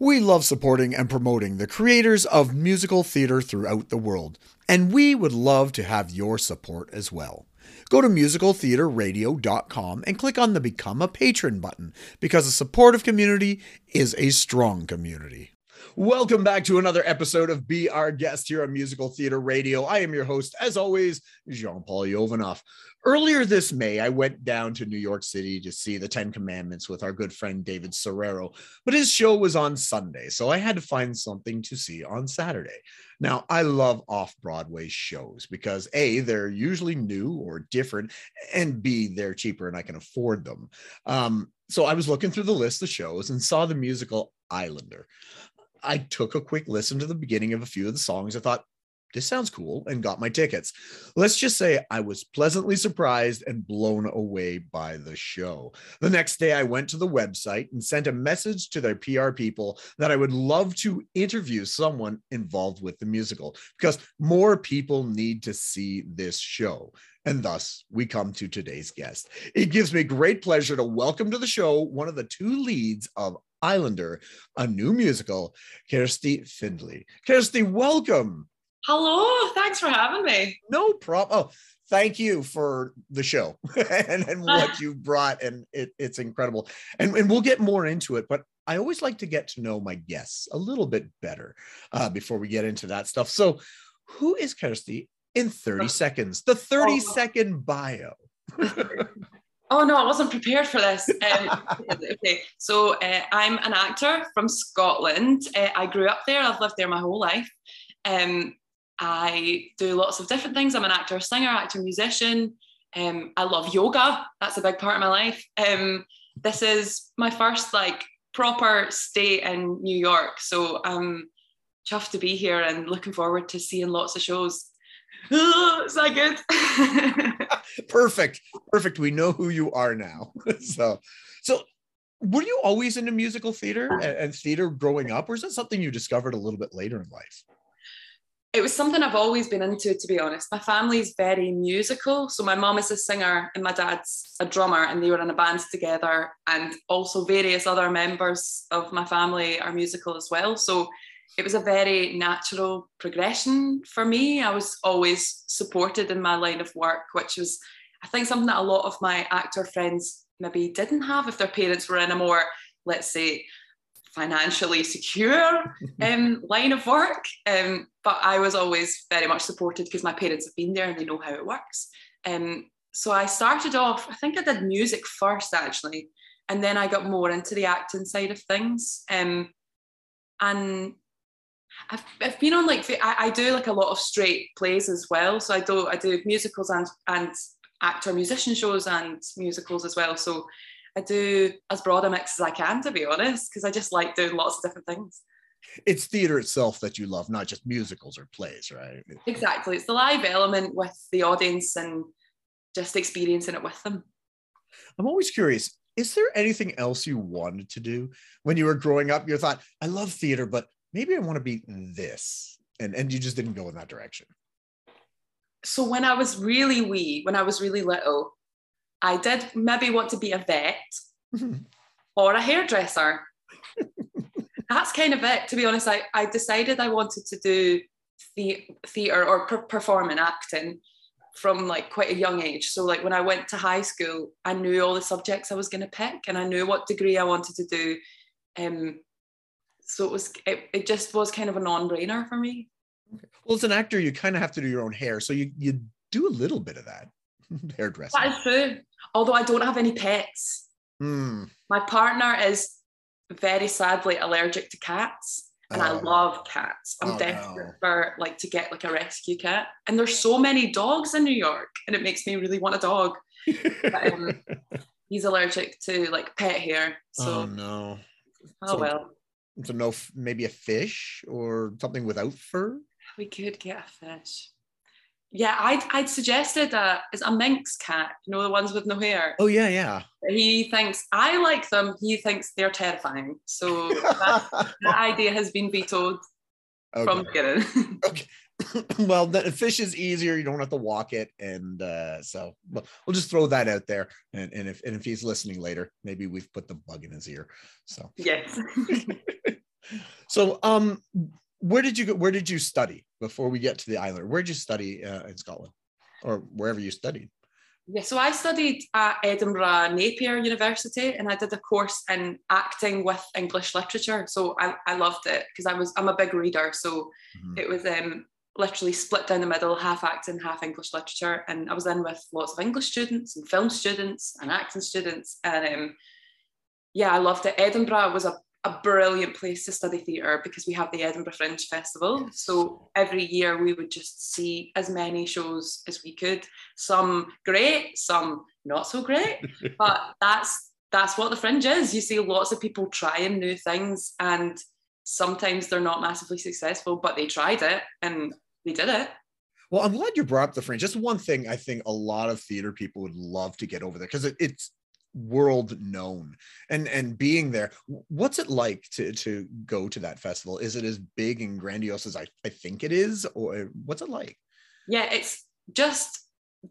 We love supporting and promoting the creators of musical theater throughout the world, and we would love to have your support as well. Go to musicaltheaterradio.com and click on the Become a Patron button because a supportive community is a strong community. Welcome back to another episode of Be Our Guest here on Musical Theater Radio. I am your host, as always, Jean Paul Yovanov. Earlier this May, I went down to New York City to see the Ten Commandments with our good friend David Serero, but his show was on Sunday, so I had to find something to see on Saturday. Now, I love off Broadway shows because A, they're usually new or different, and B, they're cheaper and I can afford them. Um, so I was looking through the list of shows and saw the musical Islander. I took a quick listen to the beginning of a few of the songs. I thought, this sounds cool, and got my tickets. Let's just say I was pleasantly surprised and blown away by the show. The next day, I went to the website and sent a message to their PR people that I would love to interview someone involved with the musical because more people need to see this show. And thus, we come to today's guest. It gives me great pleasure to welcome to the show one of the two leads of Islander, a new musical, Kirsty Findlay. Kirsty, welcome. Hello, thanks for having me. No problem. Oh, thank you for the show and, and what you brought. And it, it's incredible. And, and we'll get more into it, but I always like to get to know my guests a little bit better uh, before we get into that stuff. So, who is Kirsty in 30 seconds? The 30 oh. second bio. Oh no, I wasn't prepared for this. Um, okay, so uh, I'm an actor from Scotland. Uh, I grew up there. I've lived there my whole life. Um, I do lots of different things. I'm an actor, singer, actor, musician. Um, I love yoga. That's a big part of my life. Um, this is my first like proper stay in New York, so I'm chuffed to be here and looking forward to seeing lots of shows. Oh, is that good? perfect, perfect. We know who you are now. so, so were you always into musical theater and, and theater growing up, or is that something you discovered a little bit later in life? it was something I've always been into, to be honest. My family's very musical. So my mom is a singer and my dad's a drummer, and they were in a band together. And also various other members of my family are musical as well. So it was a very natural progression for me. I was always supported in my line of work, which was, I think, something that a lot of my actor friends maybe didn't have if their parents were in a more, let's say, financially secure um, line of work. Um, but I was always very much supported because my parents have been there and they know how it works. Um, so I started off, I think I did music first actually, and then I got more into the acting side of things. Um, and I've, I've been on like I, I do like a lot of straight plays as well. So I do I do musicals and and actor musician shows and musicals as well. So I do as broad a mix as I can, to be honest, because I just like doing lots of different things. It's theater itself that you love, not just musicals or plays, right? Exactly. It's the live element with the audience and just experiencing it with them. I'm always curious is there anything else you wanted to do when you were growing up? You thought, I love theater, but maybe I want to be this. And, and you just didn't go in that direction. So when I was really wee, when I was really little, I did maybe want to be a vet or a hairdresser. That's kind of it. To be honest, I, I decided I wanted to do the theatre or per- perform and acting from like quite a young age. So like when I went to high school, I knew all the subjects I was going to pick and I knew what degree I wanted to do. Um, so it was it, it just was kind of a non-brainer for me. Well, as an actor, you kind of have to do your own hair, so you you do a little bit of that hairdressing. That is true although I don't have any pets. Mm. My partner is very sadly allergic to cats and oh. I love cats. I'm oh, desperate no. for like to get like a rescue cat. And there's so many dogs in New York and it makes me really want a dog. but, um, he's allergic to like pet hair. So oh no. Oh so, well. So no maybe a fish or something without fur? We could get a fish yeah, I'd, I'd suggested a, uh, it's a Manx cat, you know, the ones with no hair. Oh, yeah, yeah. He thinks, I like them. He thinks they're terrifying. So that, that idea has been vetoed okay. from the beginning. okay. well, the fish is easier. You don't have to walk it. And uh, so we'll, we'll just throw that out there. And, and, if, and if he's listening later, maybe we've put the bug in his ear. So, yes. So, um, where did you go? Where did you study before we get to the island? Where did you study uh, in Scotland, or wherever you studied? Yeah, so I studied at Edinburgh Napier University and I did a course in acting with English literature. So I, I loved it because I was I'm a big reader. So mm-hmm. it was um, literally split down the middle, half acting, half English literature. And I was in with lots of English students and film students and acting students. And um, yeah, I loved it. Edinburgh was a a brilliant place to study theatre because we have the Edinburgh Fringe Festival. Yes. So every year we would just see as many shows as we could. Some great, some not so great, but that's that's what the Fringe is. You see lots of people trying new things, and sometimes they're not massively successful, but they tried it and they did it. Well, I'm glad you brought up the Fringe. Just one thing I think a lot of theater people would love to get over there because it, it's world known and and being there what's it like to to go to that festival is it as big and grandiose as i, I think it is or what's it like yeah it's just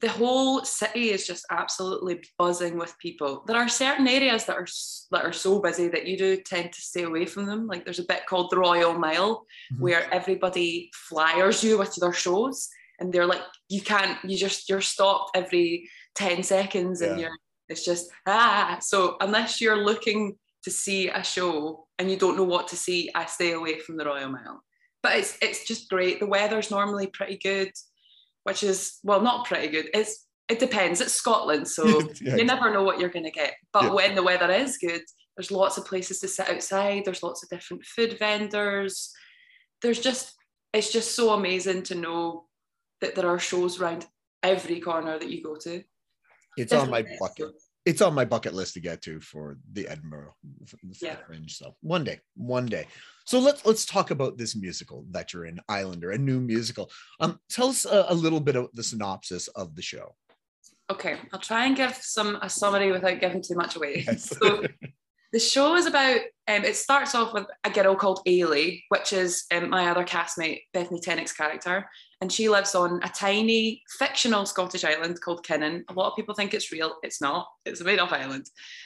the whole city is just absolutely buzzing with people there are certain areas that are that are so busy that you do tend to stay away from them like there's a bit called the royal mile mm-hmm. where everybody flyers you with their shows and they're like you can't you just you're stopped every 10 seconds and yeah. you're it's just ah. So unless you're looking to see a show and you don't know what to see, I stay away from the Royal Mile. But it's it's just great. The weather's normally pretty good, which is well not pretty good. It's it depends. It's Scotland, so yeah. you never know what you're going to get. But yeah. when the weather is good, there's lots of places to sit outside. There's lots of different food vendors. There's just it's just so amazing to know that there are shows around every corner that you go to. It's on my bucket. It's on my bucket list to get to for the Edinburgh yeah. Fringe. So one day, one day. So let's let's talk about this musical that you're in, Islander, a new musical. Um, tell us a, a little bit of the synopsis of the show. Okay, I'll try and give some a summary without giving too much away. Yes. so the show is about um, it starts off with a girl called Eilidh, which is um, my other castmate Bethany Tinney's character, and she lives on a tiny fictional Scottish island called Kinnan. A lot of people think it's real. It's not. It's a made-up island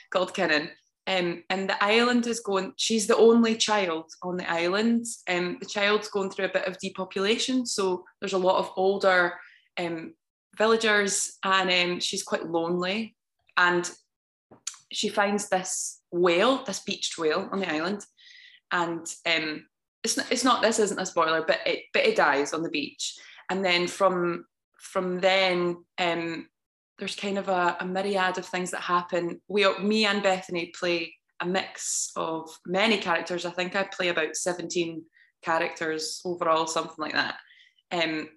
called Kinnan. Um, and the island is going. She's the only child on the island. Um, the child's going through a bit of depopulation, so there's a lot of older um, villagers, and um, she's quite lonely. And she finds this whale, this beached whale on the island, and um, it's not, it's not this isn't a spoiler, but it but it dies on the beach, and then from from then there's kind of a, a myriad of things that happen. We me and Bethany play a mix of many characters. I think I play about 17 characters overall, something like that. Um,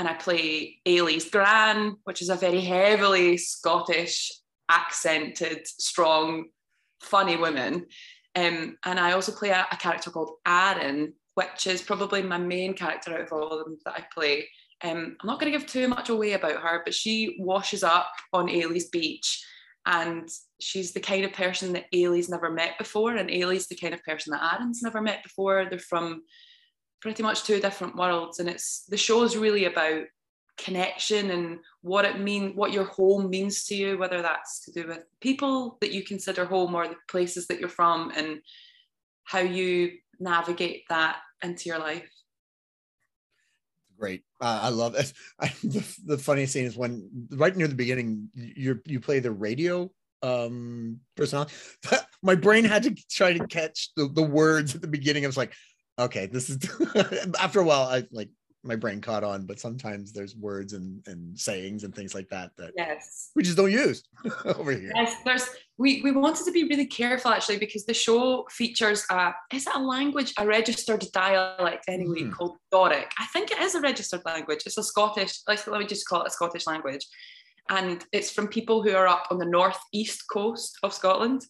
and I play Eilidh's Gran, which is a very heavily Scottish accented, strong, funny woman. Um, and I also play a, a, character called Arran, which is probably my main character out of all of them that I play. Um, I'm not going to give too much away about her, but she washes up on Eilidh's beach and she's the kind of person that Eilidh's never met before, and Eilidh's the kind of person that Arran's never met before. They're from pretty much two different worlds, and it's the show's really about connection and what it mean what your home means to you whether that's to do with people that you consider home or the places that you're from and how you navigate that into your life great. Uh, i love it. I, the, the funniest thing is when right near the beginning you you play the radio um personality. My brain had to try to catch the, the words at the beginning. I was like okay this is after a while i like my brain caught on, but sometimes there's words and, and sayings and things like that that yes we just don't use over here. Yes, there's we, we wanted to be really careful actually because the show features a is it a language, a registered dialect anyway mm. called Doric. I think it is a registered language. It's a Scottish, like let me just call it a Scottish language. And it's from people who are up on the northeast coast of Scotland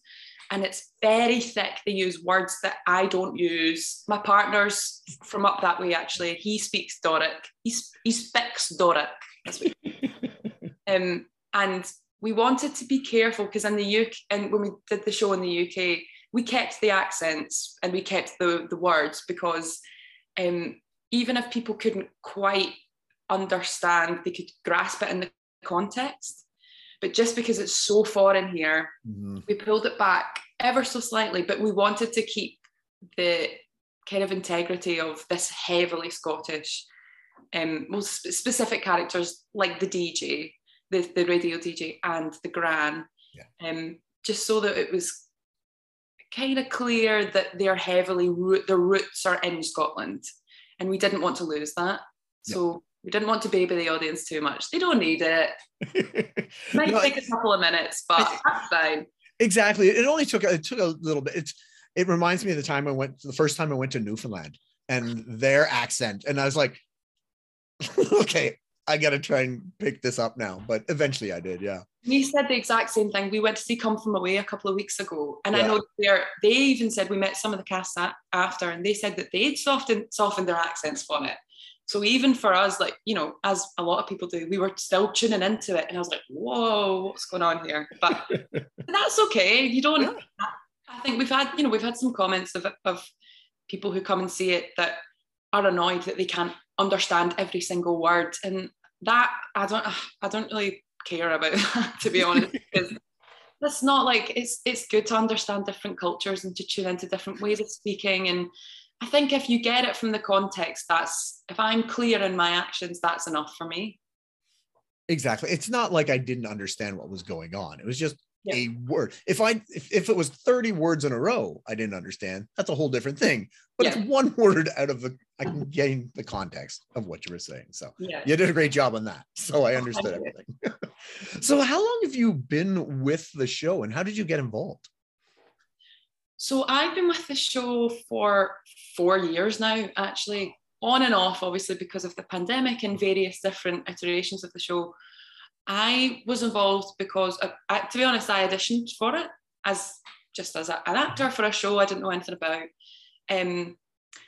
and it's very thick. They use words that I don't use. My partner's from up that way, actually. He speaks Doric. He, he speaks Doric. um, and we wanted to be careful because in the UK, and when we did the show in the UK, we kept the accents and we kept the, the words because um, even if people couldn't quite understand, they could grasp it in the context. But just because it's so foreign here, mm-hmm. we pulled it back ever so slightly, but we wanted to keep the kind of integrity of this heavily Scottish, um, most specific characters like the DJ, the, the radio DJ, and the Gran, yeah. um, just so that it was kind of clear that they're heavily root, their roots are in Scotland, and we didn't want to lose that. So. We didn't want to baby the audience too much. They don't need it. Might no, take a couple of minutes, but that's fine. Exactly. It only took it took a little bit. It's it reminds me of the time I went the first time I went to Newfoundland and their accent, and I was like, okay, I got to try and pick this up now. But eventually I did, yeah. We said the exact same thing. We went to see Come From Away a couple of weeks ago, and yeah. I know they they even said we met some of the cast after, and they said that they'd softened softened their accents for it. So even for us, like you know, as a lot of people do, we were still tuning into it, and I was like, "Whoa, what's going on here?" But that's okay. You don't. Yeah. I think we've had, you know, we've had some comments of of people who come and see it that are annoyed that they can't understand every single word, and that I don't I don't really care about that to be honest that's not like it's it's good to understand different cultures and to tune into different ways of speaking and I think if you get it from the context that's if I'm clear in my actions that's enough for me exactly it's not like I didn't understand what was going on it was just yeah. a word. If I if, if it was 30 words in a row, I didn't understand. That's a whole different thing. But yeah. it's one word out of the I can gain the context of what you were saying. So yeah. you did a great job on that. So I understood everything. so how long have you been with the show and how did you get involved? So I've been with the show for four years now, actually, on and off, obviously, because of the pandemic and various different iterations of the show. I was involved because, to be honest, I auditioned for it as just as a, an actor for a show I didn't know anything about. Um,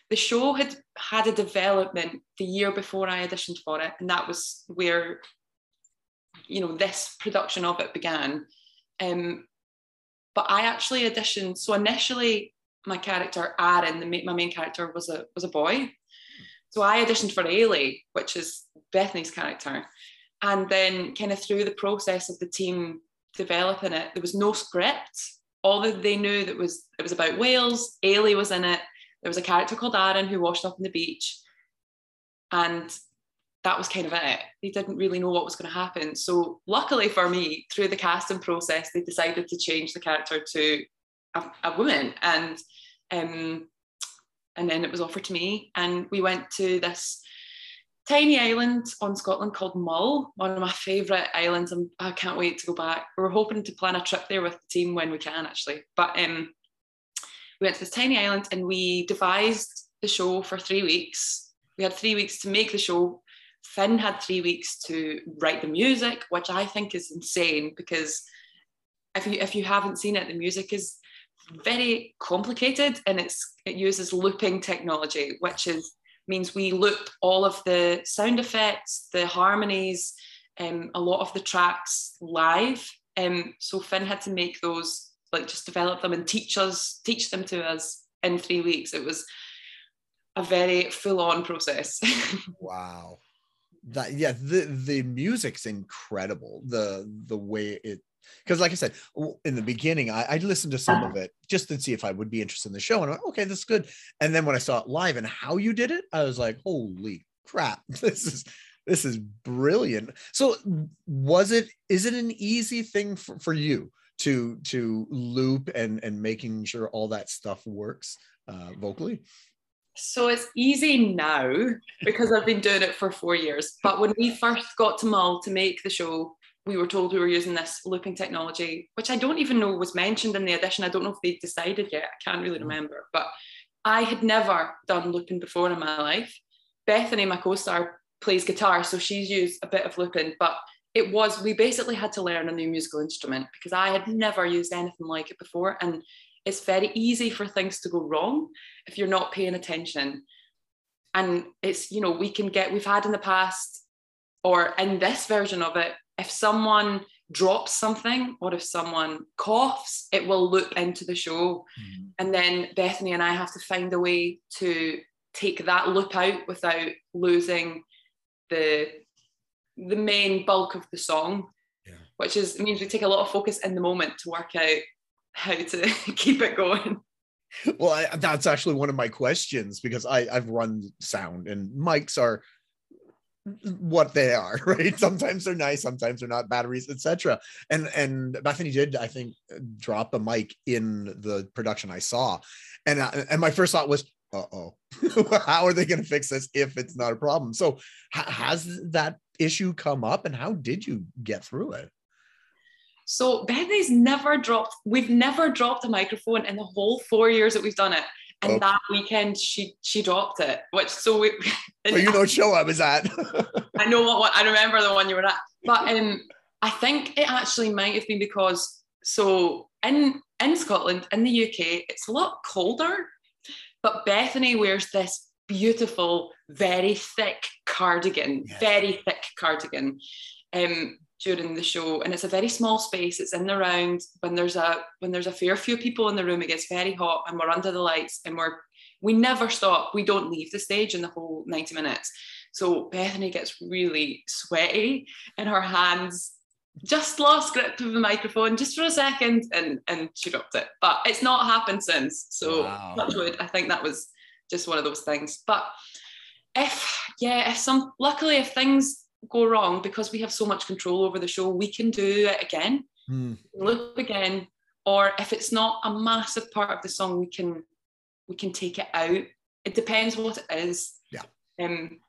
the show had had a development the year before I auditioned for it, and that was where, you know, this production of it began. Um, but I actually auditioned. So initially, my character Arran, the my main character, was a was a boy. So I auditioned for Eilidh, which is Bethany's character. And then, kind of through the process of the team developing it, there was no script. All that they knew that was it was about whales. Eilidh was in it. There was a character called Arran who washed up on the beach, and that was kind of it. They didn't really know what was going to happen. So, luckily for me, through the casting process, they decided to change the character to a, a woman, and um, and then it was offered to me, and we went to this tiny island on Scotland called Mull, one of my favourite islands. and I can't wait to go back. We're hoping to plan a trip there with the team when we can, actually. But um, we went to this tiny island and we devised the show for three weeks. We had three weeks to make the show. Finn had three weeks to write the music, which I think is insane because if you if you haven't seen it, the music is very complicated and it's it uses looping technology, which is means we loop all of the sound effects, the harmonies, um, a lot of the tracks live. Um, so Finn had to make those, like just develop them and teach us, teach them to us in three weeks. It was a very full-on process. wow. That yeah, the the music's incredible. The the way it because like I said in the beginning, I, I, listened to some of it just to see if I would be interested in the show, and I went, okay, this is good. And then when I saw it live and how you did it, I was like, holy crap, this is this is brilliant. So was it? Is it an easy thing for, for you to to loop and and making sure all that stuff works uh, vocally? So it's easy now because I've been doing it for four years. But when we first got to Mull to make the show, we were told we were using this looping technology, which I don't even know was mentioned in the edition. I don't know if they decided yet. I can't really mm. remember. But I had never done looping before in my life. Bethany, my co-star, plays guitar, so she's used a bit of looping, but it was we basically had to learn a new musical instrument because I had never used anything like it before. And it's very easy for things to go wrong if you're not paying attention. And it's, you know, we can get, we've had in the past, or in this version of it, if someone drops something or if someone coughs, it will loop into the show. Mm-hmm. And then Bethany and I have to find a way to take that loop out without losing the the main bulk of the song. Yeah. Which is means we take a lot of focus in the moment to work out how to keep it going. well I, that's actually one of my questions because I, i've run sound and mics are what they are right? Sometimes they're nice sometimes they're not batteries etc and and bethany did i think drop a mic in the production i saw. And uh, and my first thought was uh-oh how are they going to fix this if it's not a problem? So has that issue come up and how did you get through it so Bethany's never dropped, we've never dropped a microphone in the whole four years that we've done it. And oh. that weekend she she dropped it, which so we well, you know what show I was at. I know what, I remember the one you were at. But um I think it actually might have been because so in in Scotland, in the UK, it's a lot colder. But Bethany wears this beautiful, very thick cardigan, yes. very thick cardigan. Um, during the show and it's a very small space it's in the round. When there's a when there's a fair few people in the room it gets very hot and we're under the lights and we're we never stop. We don't leave the stage in the whole 90 minutes. So bethany gets really sweaty and her hands. Just lost grip of the microphone just for a second and and she dropped it. But it's not happened since. So wow. i think that was just one of those things. But if yeah if some luckily if things go wrong because we have so much control over the show we can do it again mm. loop again or if it's not a massive part of the song we can we can take it out. It depends what it is. Yeah. Um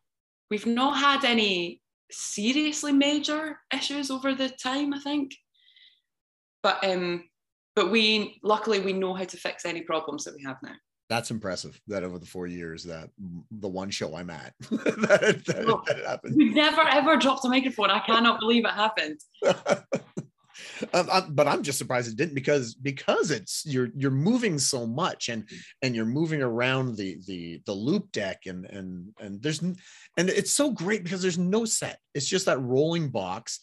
we've not had any seriously major issues over the time i think. But um but we luckily we know how to fix any problems that we have now that's impressive that over the four years that the one show I'm at that, that, that happened. We've never ever dropped a microphone. I cannot believe it happened. um, I'm, but I'm just surprised it didn't because because it's you're you're moving so much and and you're moving around the the the loop deck and and and there's and it's so great because there's no set. It's just that rolling box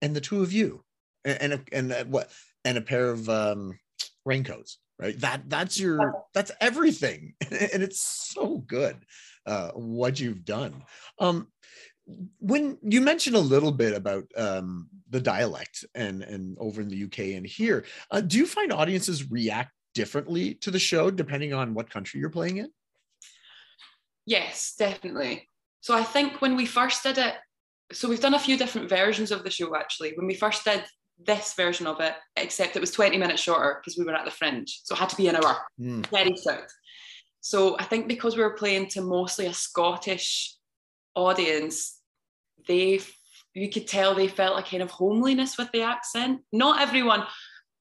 and the two of you and and, and, and what and a pair of um, raincoats right? That that's your that's everything. And it's so good uh, what you've done. Um, when you mentioned a little bit about um, the dialect and and over in the uk and here uh, do you find audiences react differently to the show depending on what country you're playing in? Yes definitely. So i think when we first did it so we've done a few different versions of the show actually. When we first did this version of it, except it was 20 minutes shorter because we were at the fringe. So it had to be an hour, mm. very south. So I think because we were playing to mostly a Scottish audience, they you could tell they felt a kind of homeliness with the accent. Not everyone,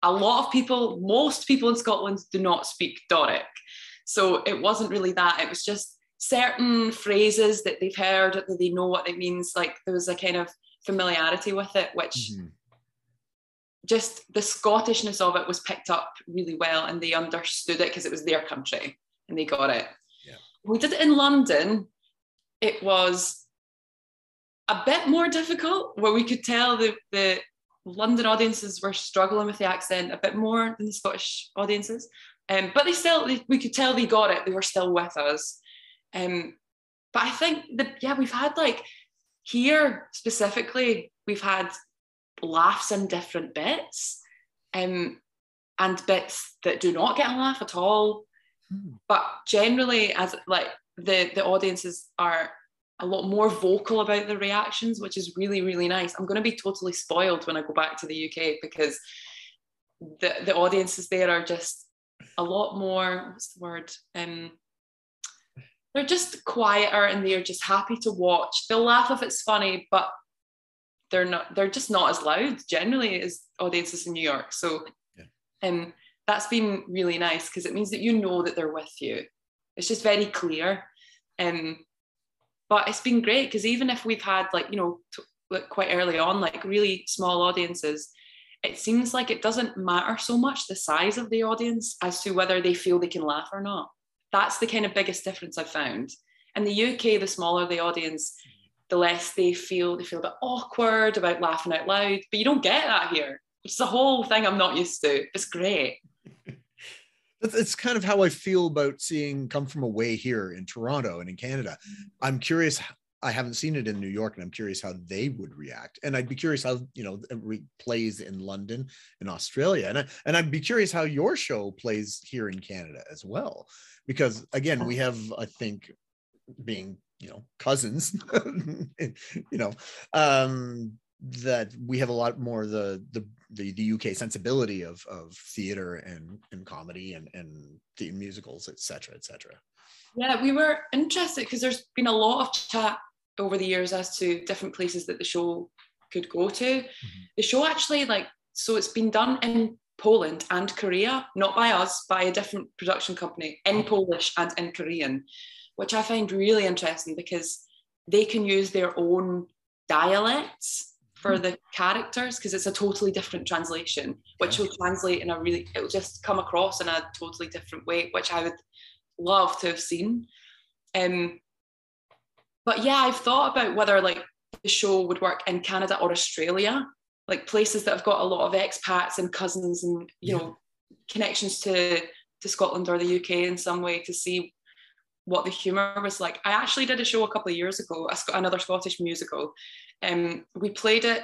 a lot of people, most people in Scotland do not speak Doric. So it wasn't really that. It was just certain phrases that they've heard that they know what it means. Like there was a kind of familiarity with it, which mm-hmm just the Scottishness of it was picked up really well and they understood it because it was their country and they got it. Yeah. We did it in London. It was a bit more difficult where we could tell the, the London audiences were struggling with the accent a bit more than the Scottish audiences. Um, but they still, they, we could tell they got it. They were still with us. Um, but I think that, yeah, we've had like here specifically, we've had laughs in different bits um, and bits that do not get a laugh at all. Hmm. But generally, as like the, the audiences are a lot more vocal about the reactions, which is really, really nice. I'm going to be totally spoiled when I go back to the UK because the, the audiences there are just a lot more, what's the word? Um, they're just quieter and they're just happy to watch. They'll laugh if it's funny, but they're not they're just not as loud generally as audiences in New York. So yeah. um that's been really nice because it means that you know that they're with you. It's just very clear. Um but it's been great because even if we've had like, you know, t- like quite early on, like really small audiences, it seems like it doesn't matter so much the size of the audience as to whether they feel they can laugh or not. That's the kind of biggest difference I've found. In the UK, the smaller the audience, the less they feel they feel a bit awkward about laughing out loud. But you don't get that here, which is a whole thing I'm not used to. It's great. It's kind of how I feel about seeing Come From Away here in Toronto and in Canada. I'm curious I haven't seen it in New York, and I'm curious how they would react. And I'd be curious how you know it plays in London and Australia, and I, and I'd be curious how your show plays here in Canada as well, because again, we have I think being you know cousins, you know, um, that we have a lot more the the the, the UK sensibility of of theater and and comedy and and the musicals, etc. etc. Yeah, we were interested because there's been a lot of chat over the years as to different places that the show could go to. Mm-hmm. The show actually, like, so it's been done in Poland and Korea, not by us, by a different production company in Polish and in Korean, which I find really interesting because they can use their own dialects for mm-hmm. the characters because it's a totally different translation, which will translate in a really, it will just come across in a totally different way, which I would love to have seen. Um, but yeah, I've thought about whether like the show would work in Canada or Australia, like places that have got a lot of expats and cousins and you yeah. know connections to to Scotland or the UK in some way to see what the humour was like. I actually did a show a couple of years ago, another Scottish musical. Um, we played it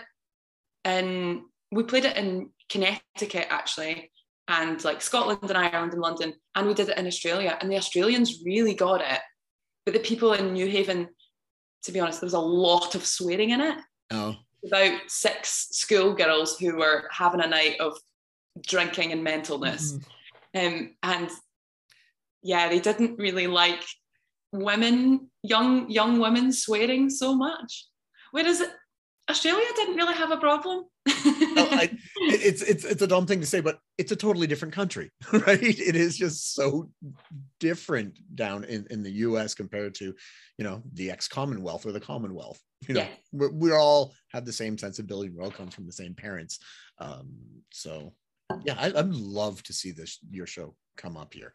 in we played it in Connecticut actually, and like Scotland and Ireland and London, and we did it in Australia, and the Australians really got it, but the people in New Haven, to be honest, there was a lot of swearing in it. Oh. About six schoolgirls who were having a night of drinking and mentalness, mm-hmm. um, and yeah, they didn't really like women, young young women swearing so much. Whereas Australia didn't really have a problem. no, I, it's it's it's a dumb thing to say, but it's a totally different country, right? It is just so different down in, in the U.S. compared to, you know, the ex-Commonwealth or the Commonwealth. You know, yeah. we we all have the same sensibility. We all come from the same parents. Um, so, yeah, I, would love to see this your show come up here.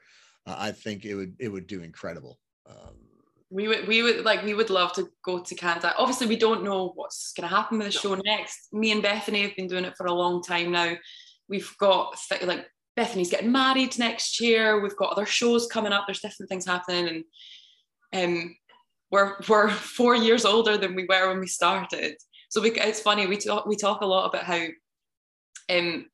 I think it would it would do incredible. Um, we would we would like we would love to go to Canada. Obviously, we don't know what's going to happen with the show next. Me and Bethany have been doing it for a long time now. We've got like Bethany's getting married next year. We've got other shows coming up. There's different things happening, and um, we're we're four years older than we were when we started. So we, it's funny. We talk we talk a lot about how um,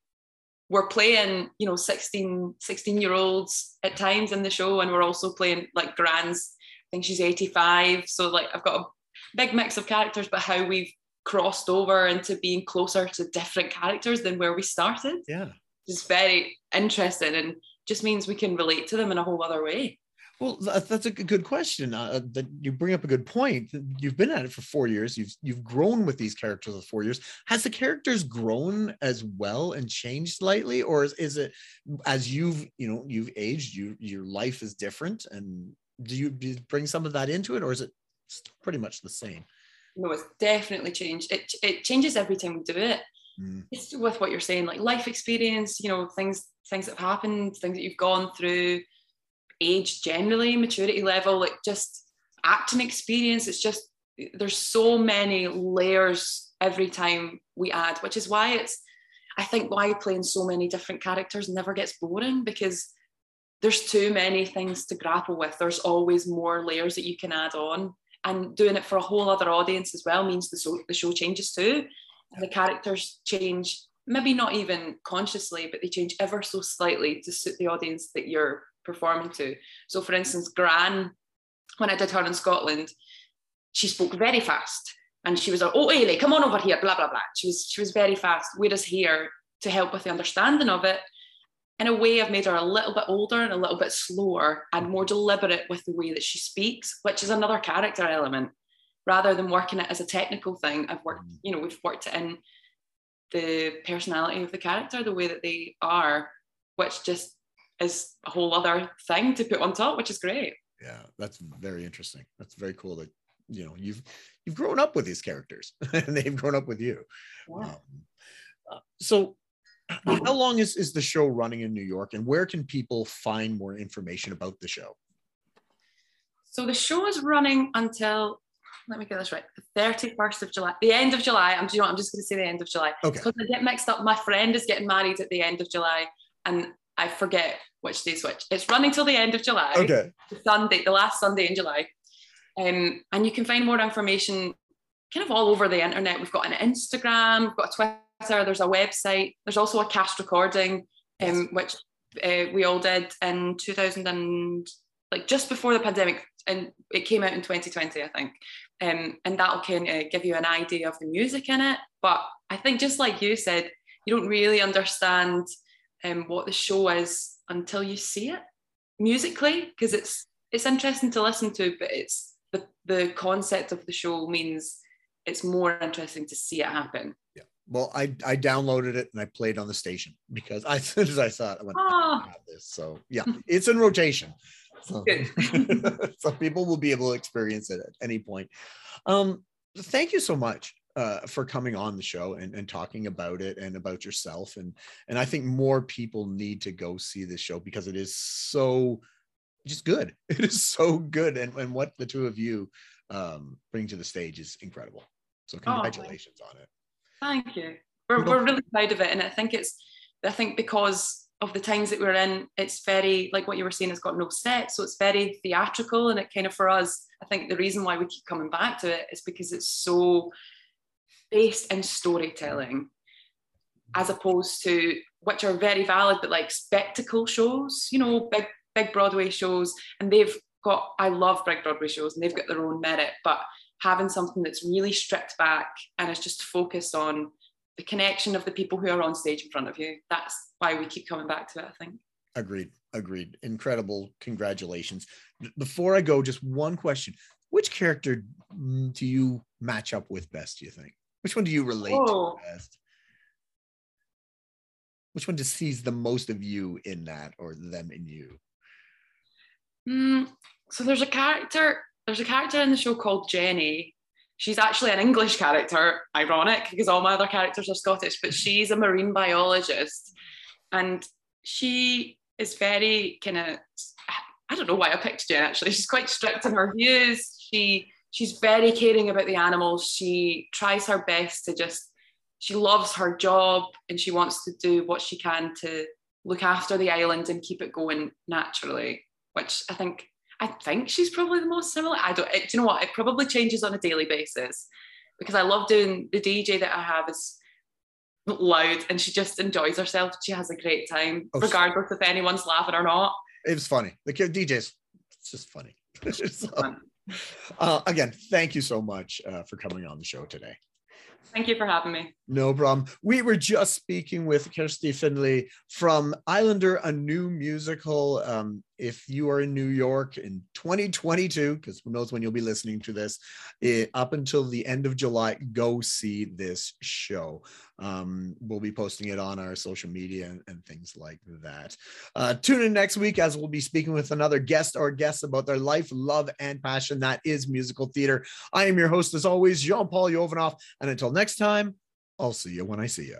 we're playing, you know, 16, 16 year olds at times in the show, and we're also playing like grands I think she's 85. So like I've got a big mix of characters, but how we've crossed over into being closer to different characters than where we started. Yeah. It's very interesting and just means we can relate to them in a whole other way. Well, that's a good question. Uh, that you bring up a good point. You've been at it for four years. You've you've grown with these characters for four years. Has the characters grown as well and changed slightly, or is, is it as you've you know you've aged, you your life is different, and do you, do you bring some of that into it or is it pretty much the same no it's definitely changed it, it changes every time we do it mm. it's with what you're saying like life experience you know things things that have happened things that you've gone through age generally maturity level like just acting experience it's just there's so many layers every time we add which is why it's i think why playing so many different characters never gets boring because there's too many things to grapple with. There's always more layers that you can add on. And doing it for a whole other audience as well means the, the show changes too. And The characters change, maybe not even consciously, but they change ever so slightly to suit the audience that you're performing to. So, for instance, Gran, when I did her in Scotland, she spoke very fast and she was like, "Oh, Eilidh, come on over here," blah blah blah. She was she was very fast. Whereas here, to help with the understanding of it, in a way, I've made her a little bit older and a little bit slower and more deliberate with the way that she speaks, which is another character element. Rather than working it as a technical thing, I've worked, mm. you know, we've worked it in the personality of the character, the way that they are, which just is a whole other thing to put on top, which is great. Yeah, that's very interesting. That's very cool that you know you've you've grown up with these characters and they've grown up with you. Yeah. Um, so how long is, is the show running in New York and where can people find more information about the show? So the show is running until let me get this right. The 31st of July, the end of July. I'm, you know, I'm just going to say the end of July. Okay. Because I get mixed up. My friend is getting married at the end of July, and I forget which day's which. It's running till the end of July. Okay. The Sunday, the last Sunday in July. Um, and you can find more information kind of all over the internet. We've got an Instagram, we've got a Twitter, there's a website, there's also a cast recording, um, which uh, we all did in 2000 and like just before the pandemic, and it came out in 2020, I think. Um, and that'll kind of give you an idea of the music in it. But I think just like you said, you don't really understand um, what the show is until you see it musically, because it's it's interesting to listen to, but it's the the concept of the show means it's more interesting to see it happen. Yeah. Well, I I downloaded it and I played on the station because I, as soon as I saw it, I went, oh. I have this. So yeah, it's in rotation. So, so people will be able to experience it at any point. Um, thank you so much uh, for coming on the show and, and talking about it and about yourself. And and I think more people need to go see this show because it is so just good. It is so good. And, and what the two of you um, bring to the stage is incredible. So oh, congratulations oh, on it. Thank you. We're, we're really proud of it. And I think it's, I think because of the times that we're in, it's very, like what you were saying, it's got no set. So it's very theatrical. And it kind of, for us, I think the reason why we keep coming back to it is because it's so based in storytelling as opposed to which are very valid, but like spectacle shows, you know, big, big Broadway shows. And they've got, I love big Broadway shows and they've got their own merit, but having something that's really stripped back and is just focused on the connection of the people who are on stage in front of you. That's why we keep coming back to it, I think. Agreed. Agreed. Incredible. Congratulations. Before I go, just one question. Which character mm, do you match up with best, do you think? Which one do you relate oh. to best? Which one just sees the most of you in that or them in you? Mm, so there's a character there's a character in the show called Jenny. She's actually an English character, ironic because all my other characters are Scottish, but she's a marine biologist. And she is very kind of, I don't know why I picked Jen actually. She's quite strict in her views. She she's very caring about the animals. She tries her best to just, she loves her job and she wants to do what she can to look after the island and keep it going naturally, which I think I think she's probably the most similar. I don't. It, do you know what? It probably changes on a daily basis because I love doing the DJ that I have is loud and she just enjoys herself. She has a great time, oh, regardless if anyone's laughing or not. It was funny. The DJs, it's just funny. fun. Uh, again, thank you so much uh, for coming on the show today. Thank you for having me. No problem. We were just speaking with Kirsty Findlay from Islander, a new musical. Um, if you are in New York in 2022, because who knows when you'll be listening to this, it, up until the end of July, go see this show. Um, we'll be posting it on our social media and, and things like that. Uh, tune in next week as we'll be speaking with another guest or guests about their life, love, and passion. That is musical theater. I am your host, as always, Jean Paul Jovanov. And until next time, I'll see you when I see you.